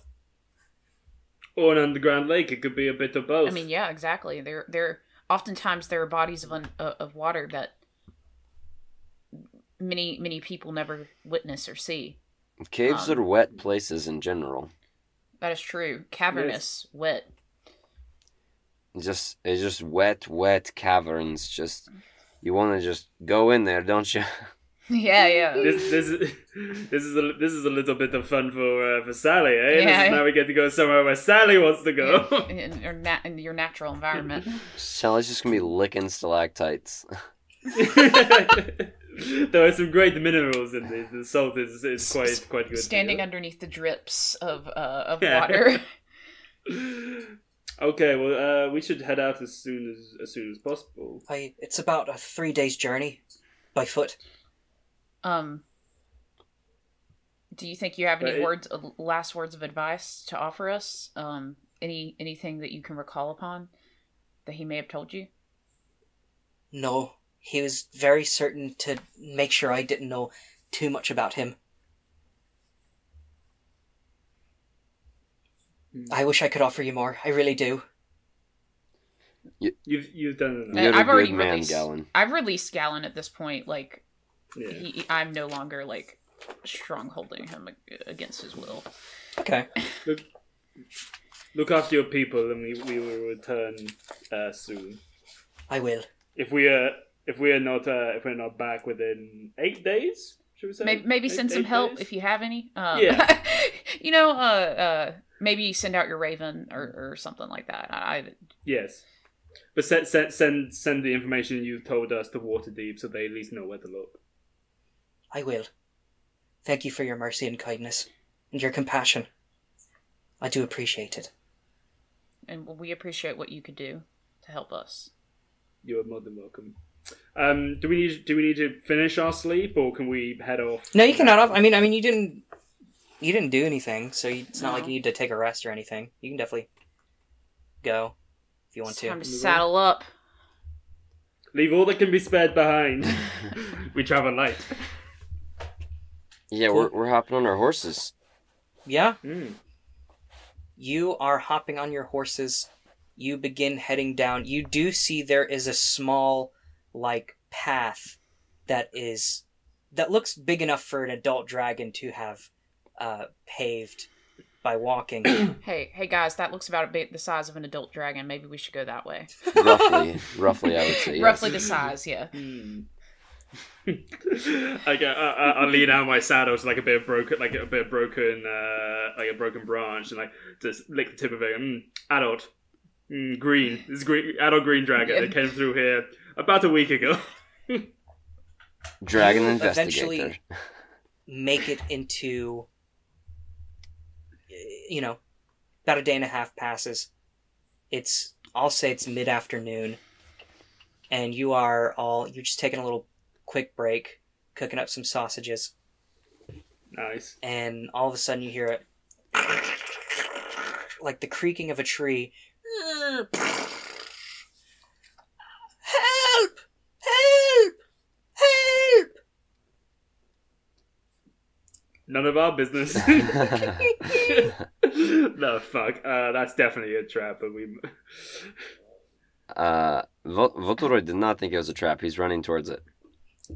or an underground lake. It could be a bit of both. I mean, yeah, exactly. There, there. Oftentimes, there are bodies of un, uh, of water that many many people never witness or see. Caves Um, are wet places in general. That is true. Cavernous, wet. Just it's just wet, wet caverns. Just you want to just go in there, don't you? yeah, yeah. this this is this is a this is a little bit of fun for uh, for Sally, eh? This Yeah. is now we get to go somewhere where Sally wants to go. in, in, your na- in your natural environment. Sally's just gonna be licking stalactites. there are some great minerals in this. The salt is, is quite quite good. Standing here. underneath the drips of uh, of Yeah. water. okay, well, uh, we should head out as soon as as soon as possible. I, it's about a three days journey by foot. Um, do you think you have any it- words, uh, last words of advice to offer us? Um, any anything that you can recall upon that he may have told you? No, he was very certain to make sure I didn't know too much about him. Hmm. I wish I could offer you more. I really do. You've you've done Uh, enough. You're a I've already good man, released- Galen. I've released Galen at this point. Like Yeah. he, I'm no longer like strong holding him against his will. Okay. Look, look after your people, and we, we will return uh, soon. I will. If we are if we are not uh, if we're not back within eight days, should we say? Maybe, maybe Eight- send some eight help days? if you have any. Um, Yeah. you know, uh, uh, maybe send out your raven or, or something like that. I, Yes, but send send send send the information you've told us to Waterdeep, so they at least know where to look. I will. Thank you for your mercy and kindness, and your compassion. I do appreciate it. and we appreciate what you could do to help us. You are more than welcome. Um, do we need do we need to finish our sleep, or can we head off? No, you can head off. I mean, I mean, you didn't, you didn't do anything, so you, it's not No. like you need to take a rest or anything. You can definitely go if you want It's to. time to saddle up. Leave all that can be spared behind. we travel light. Yeah, we're we're hopping on our horses. Yeah, Mm. you are hopping on your horses. You begin heading down. You do see there is a small, like path that is that looks big enough for an adult dragon to have uh, paved by walking. Hey, hey guys, that looks about a bit the size of an adult dragon. Maybe we should go that way. roughly, roughly, I would say. Yes. Roughly the size, yeah. Hmm. I get, I, I, I lean out my saddle to like a bit of broken, like a bit of broken, uh, like a broken branch, and like just lick the tip of it. Mm, adult, mm, green. This is green, adult green dragon. Yeah. It came through here about a week ago. Dragon You investigator. eventually- make it into you know about a day and a half passes it's i'll say it's mid-afternoon and you are all you're just taking a little quick break cooking up some sausages nice. and all of a sudden you hear it like the creaking of a tree help help help None of our business. no fuck. Uh, that's definitely a trap. But we. uh, Vo- Votoroy did not think it was a trap. He's running towards it.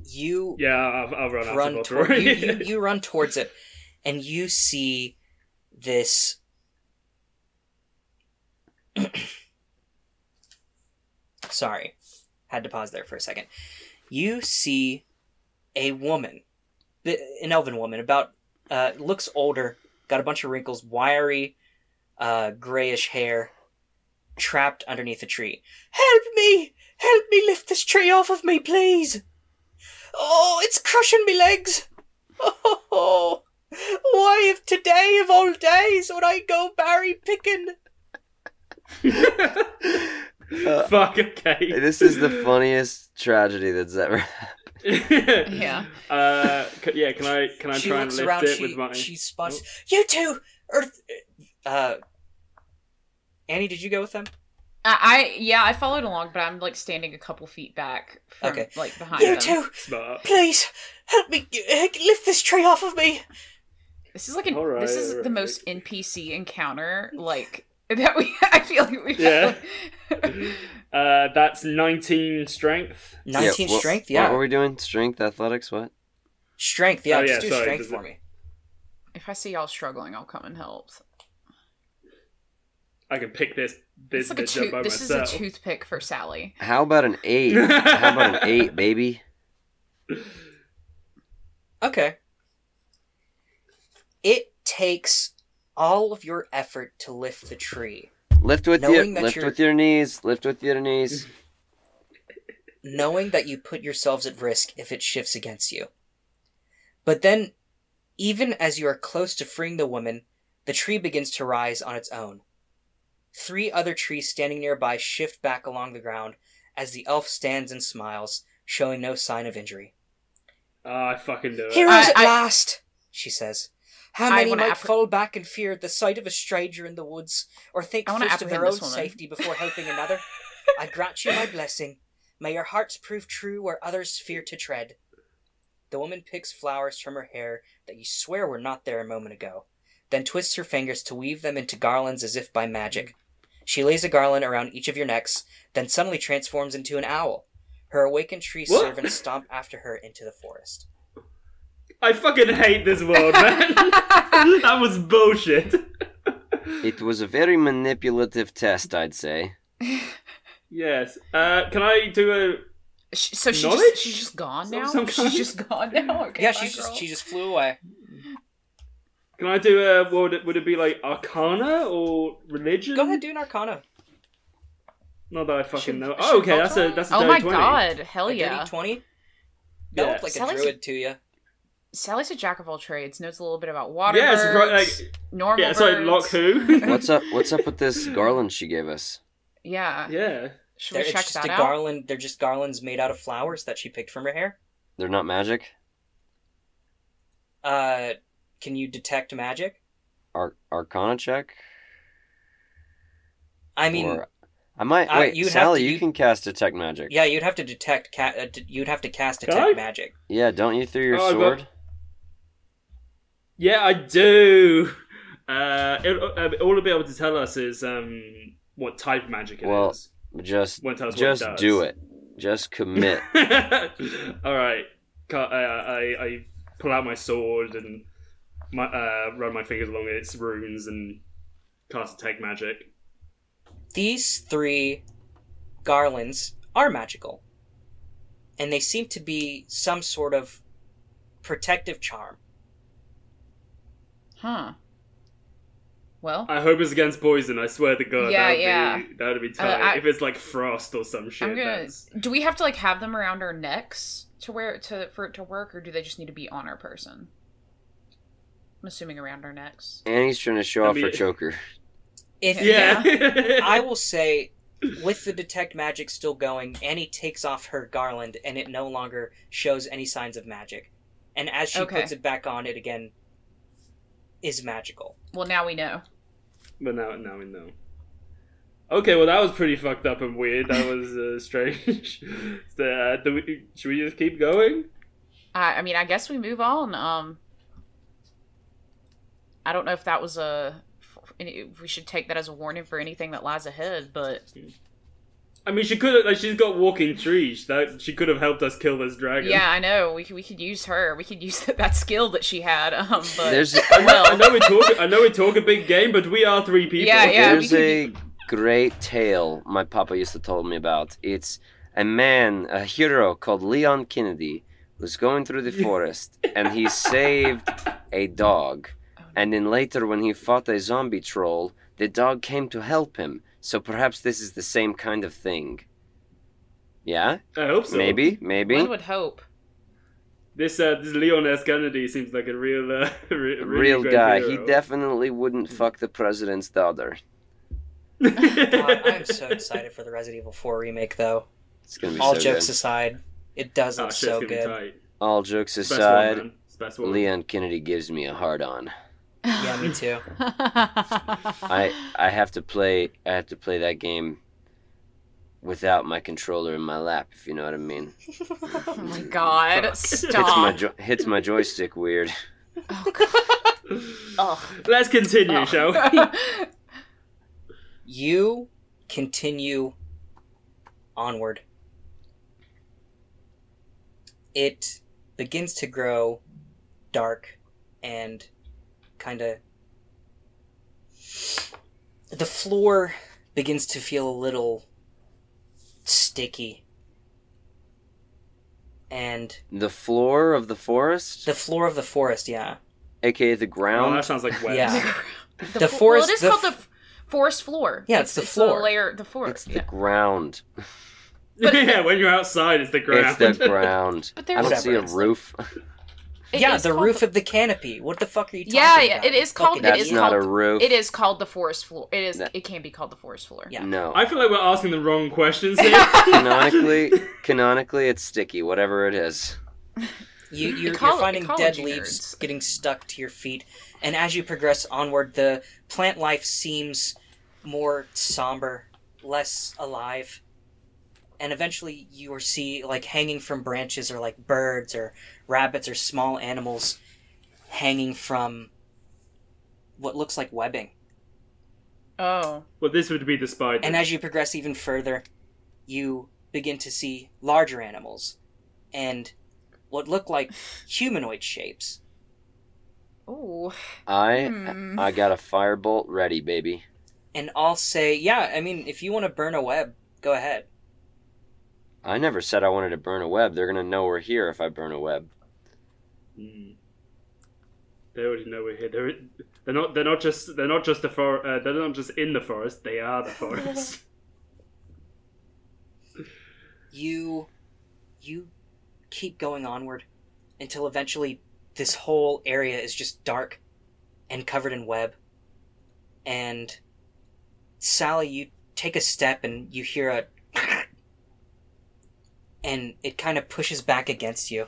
you Yeah, I'll, I'll run, run after toward, you, you, you run towards it and you see this Sorry. Had to pause there for a second. You see a woman, an elven woman, about uh, looks older, got a bunch of wrinkles, wiry, uh, grayish hair, trapped underneath a tree. Help me! Help me lift this tree off of me, please! Oh, it's crushing me legs! Oh, why if today of all days would I go berry picking? Uh, Fuck. Okay. this is the funniest tragedy that's ever Yeah. Uh, c- yeah. Can I can I she try and lift around. it She, with my? she spots you two. Earth. Uh, Annie, did you go with them? I, I yeah, I followed along, but I'm like standing a couple feet back from Okay. like behind You them. two, Smart. please help me uh, lift this tree off of me. This is like an, Alright, this is the alright. most NPC encounter like that we I feel like we've Yeah. Uh, that's 19 strength. Nineteen what- strength. Yeah. What Yeah, were we doing? Strength, athletics, what? strength. Yeah, Oh, just yeah, do sorry, strength for it- me. if I see y'all struggling, I'll come and help. I can pick this this like a bitch up by this is a toothpick for Sally. How about an eight? How about an eight, baby? Okay. It takes all of your effort to lift the tree, Lift with your lift you're- with your knees. Lift with your knees. knowing that you put yourselves at risk if it shifts against you. But then, even as you are close to freeing the woman, the tree begins to rise on its own. Three other trees standing nearby shift back along the ground as the elf stands and smiles, showing no sign of injury. Ah, I fucking do it. Heroes I- at I- last, she says. How many might appre- fall back in fear at the sight of a stranger in the woods, or think first of their own safety before helping another? I grant you my blessing. May your hearts prove true where others fear to tread. The woman picks flowers from her hair that you swear were not there a moment ago, then twists her fingers to weave them into garlands as if by magic. She lays a garland around each of your necks, then suddenly transforms into an owl. Her awakened tree servants stomp after her into the forest. I fucking hate this world, man. that was bullshit. It was a very manipulative test, I'd say. yes. Uh, can I do a? Sh- So she Knowledge? just, she's just gone now. some She's kind? just gone now. Okay, yeah, bye, she's just she just flew away. Can I do a? What would it, would it be like Arcana or religion? Go ahead, do an Arcana. Not that I fucking Should- know. Oh, okay. That's a that's a Oh my 20. god! Hell yeah! dirty twenty. That Yeah. looked like Sally's a a- druid to you. Sally's a jack of all trades. Knows a little bit about water Yeah, it's birds, right, like normal yeah. Sorry, birds. lock who? What's up? What's up with this garland she gave us? Yeah. yeah. Should They're we it's check just that a out? garland. They're just garlands made out of flowers that she picked from her hair. They're not magic. Uh, can you detect magic? Ar- Arcana check. I mean, Or- I might uh, wait. you'd Sally, to- you you- can cast detect magic. yeah, you'd have to detect. Ca- uh, d- you'd have to cast detect magic. Yeah, don't you through your Oh, I got- sword? Yeah, I do. Uh, it, uh, all it'll be able to tell us is um what type of magic it is. Well, Just, Won't tell us what just it does. do it. Just commit. all right. Ca- I, I I pull out my sword and my uh, run my fingers along its runes and cast detect magic. These three garlands are magical, and they seem to be some sort of protective charm. Huh. Well, I hope it's against poison. I swear to God. Yeah, that would yeah. Be, that would be Uh. I- if it's like frost or some shit. I'm gonna. that's- Do we have to like have them around our necks to wear to for it to work, or do they just need to be on our person? I'm assuming around our necks. Annie's trying to show I off her choker. If Yeah. I will say, with the detect magic still going, Annie takes off her garland and it no longer shows any signs of magic. And as she Okay. puts it back on, it again is magical. Well, now we know. But now, now we know. Okay, well that was pretty fucked up and weird. That was uh, strange. uh, do we, should we just keep going? I, I mean, I guess we move on. Um, I don't know if that was a. If we should take that as a warning for anything that lies ahead, but I mean, she could have like she's got walking trees. That she could have helped us kill this dragon. yeah, I know we could we could use her. We could use that, skill that she had. Um, but There's I know, I know we talk. I know we talk a big game, but we are three people. Yeah, yeah. there's could a great tale my papa used to tell me about. It's a man, a hero called Leon Kennedy, who's going through the forest and he saved a dog. And then later, when he fought a zombie troll, the dog came to help him. So perhaps this is the same kind of thing. Yeah, I hope so. maybe, maybe. One would hope. This uh, this Leon S. Kennedy seems like a real, uh, re- A really real great guy. He definitely wouldn't fuck the president's daughter. God, I'm so excited for the Resident Evil 4 remake, though. It's gonna be All so jokes good. aside, it does oh, look shit's so good. All jokes It's the best one, aside, man. It's the best one. Leon Kennedy gives me a hard on. Yeah, me too. I I have to play I have to play that game without my controller in my lap, if you know what I mean. oh my god. Fuck. Hits my jo- hits my joystick weird. Oh, God. Ugh. Let's continue, Oh. shall we? You continue onward. It begins to grow dark and kind of. The floor begins to feel a little sticky. And The floor of the forest, the floor of the forest, yeah. aka the Oh, ground. that sounds like wet. Yeah. The, The fo- forest- Well, it is the called the f- f- forest floor. Yeah, it's the The floor. layer. The forest. it's the yeah. ground. yeah, when you're outside, it's the ground. It's the ground. But there's I don't see a roof. It yeah, the called roof of the canopy. What the fuck are you talking about? Yeah, yeah, about? it is called- Fucking it That's is idiot. not a roof. It is called the forest floor. It is. That- It can be called the forest floor. Yeah. No. I feel like we're asking the wrong questions here. canonically, canonically, it's sticky. Whatever it is. You, you're, Ecolo- you're finding dead ecology leaves nerds. getting stuck to your feet, and as you progress onward, the plant life seems more somber, less alive, and eventually you will see like hanging from branches or like birds or rabbits or small animals hanging from what looks like webbing. Oh. well, this would be the spider. And as you progress even further, you begin to see larger animals and what look like humanoid shapes. Oh. I Hmm. I got a firebolt ready, baby. And I'll say, yeah, I mean, if you want to burn a web, go ahead. I never said I wanted to burn a web. They're gonna know we're here if I burn a web. Mm. They already know we're here. They're, they're not. They're not just. They're not just the for. Uh, they're not just in the forest. They are the forest. You you keep going onward until eventually this whole area is just dark and covered in web. And Sally, you take a step and you hear a and it kind of pushes back against you.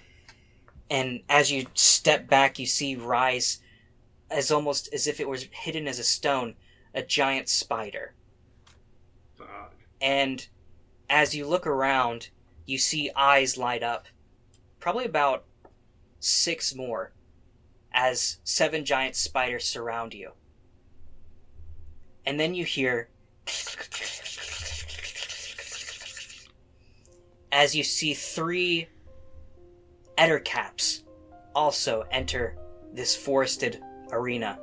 And as you step back, you see rise as almost as if it was hidden as a stone, a giant spider. And as you look around, you see eyes light up. Probably about six more as seven giant spiders surround you. And then you hear as you see three ettercaps also enter this forested arena.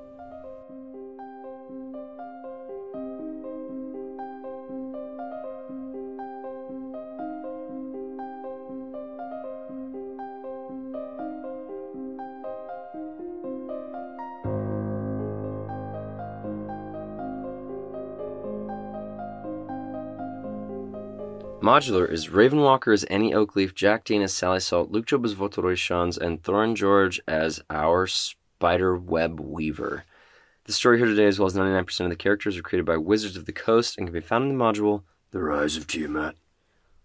Modular is Raven Walker as Annie Oakleaf, Jack Dean as Sally Salt, Luke Job as Votoroy Shans, and Thorin George as our spider web weaver. The story here today, as well as 99% of the characters, are created by Wizards of the Coast and can be found in the module The Rise of Tiamat.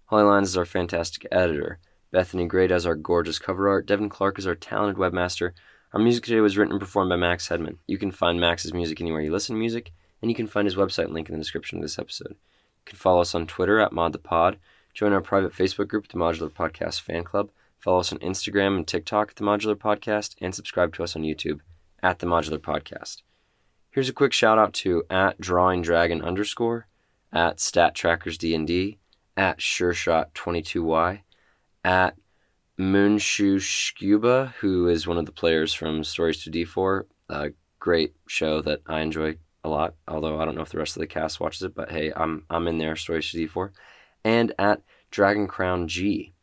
Holly Lyons is our fantastic editor. Bethany Gray does our gorgeous cover art. Devin Clark is our talented webmaster. Our music today was written and performed by Max Hedman. You can find Max's music anywhere you listen to music, and you can find his website link in the description of this episode. You can follow us on Twitter at ModThePod, join our private Facebook group, The Modular Podcast Fan Club, follow us on Instagram and TikTok at The Modular Podcast, and subscribe to us on YouTube at The Modular Podcast. Here's a quick shout out to at Drawing Dragon underscore, at Stat Trackers D&D, at SureShot22Y, at Moonshoe Scuba, who is one of the players from Stories to D4, a great show that I enjoy a lot, although I don't know if the rest of the cast watches it, but hey, I'm I'm in there, Story CD4, and at Dragon Crown G.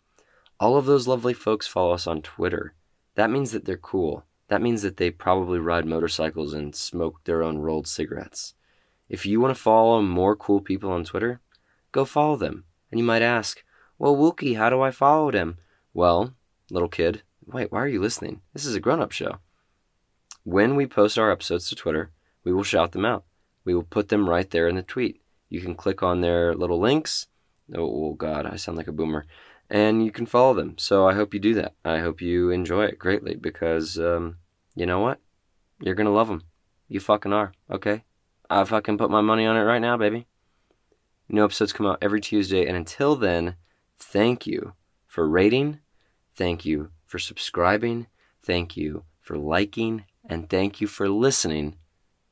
All of those lovely folks follow us on Twitter. That means that they're cool. That means that they probably ride motorcycles and smoke their own rolled cigarettes. If you want to follow more cool people on Twitter, go follow them. And you might ask, well, Wookie, how do I follow them? Well, little kid, wait, why are you listening? This is a grown up show. When we post our episodes to Twitter, we will shout them out. We will put them right there in the tweet. You can click on their little links. Oh, God, I sound like a boomer. And you can follow them. So I hope you do that. I hope you enjoy it greatly because, um, you know what? You're going to love them. You fucking are, okay? I fucking put my money on it right now, baby. New episodes come out every Tuesday. And until then, thank you for rating. Thank you for subscribing. Thank you for liking. And thank you for listening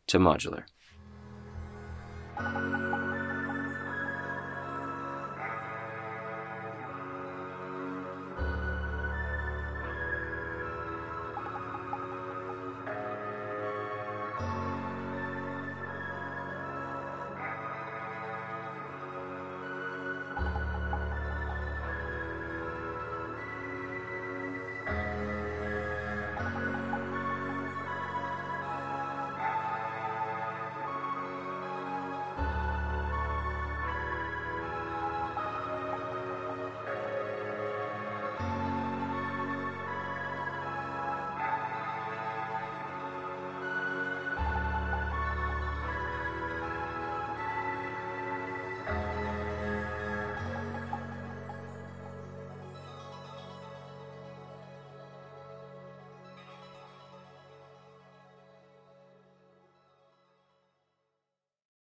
to Modular.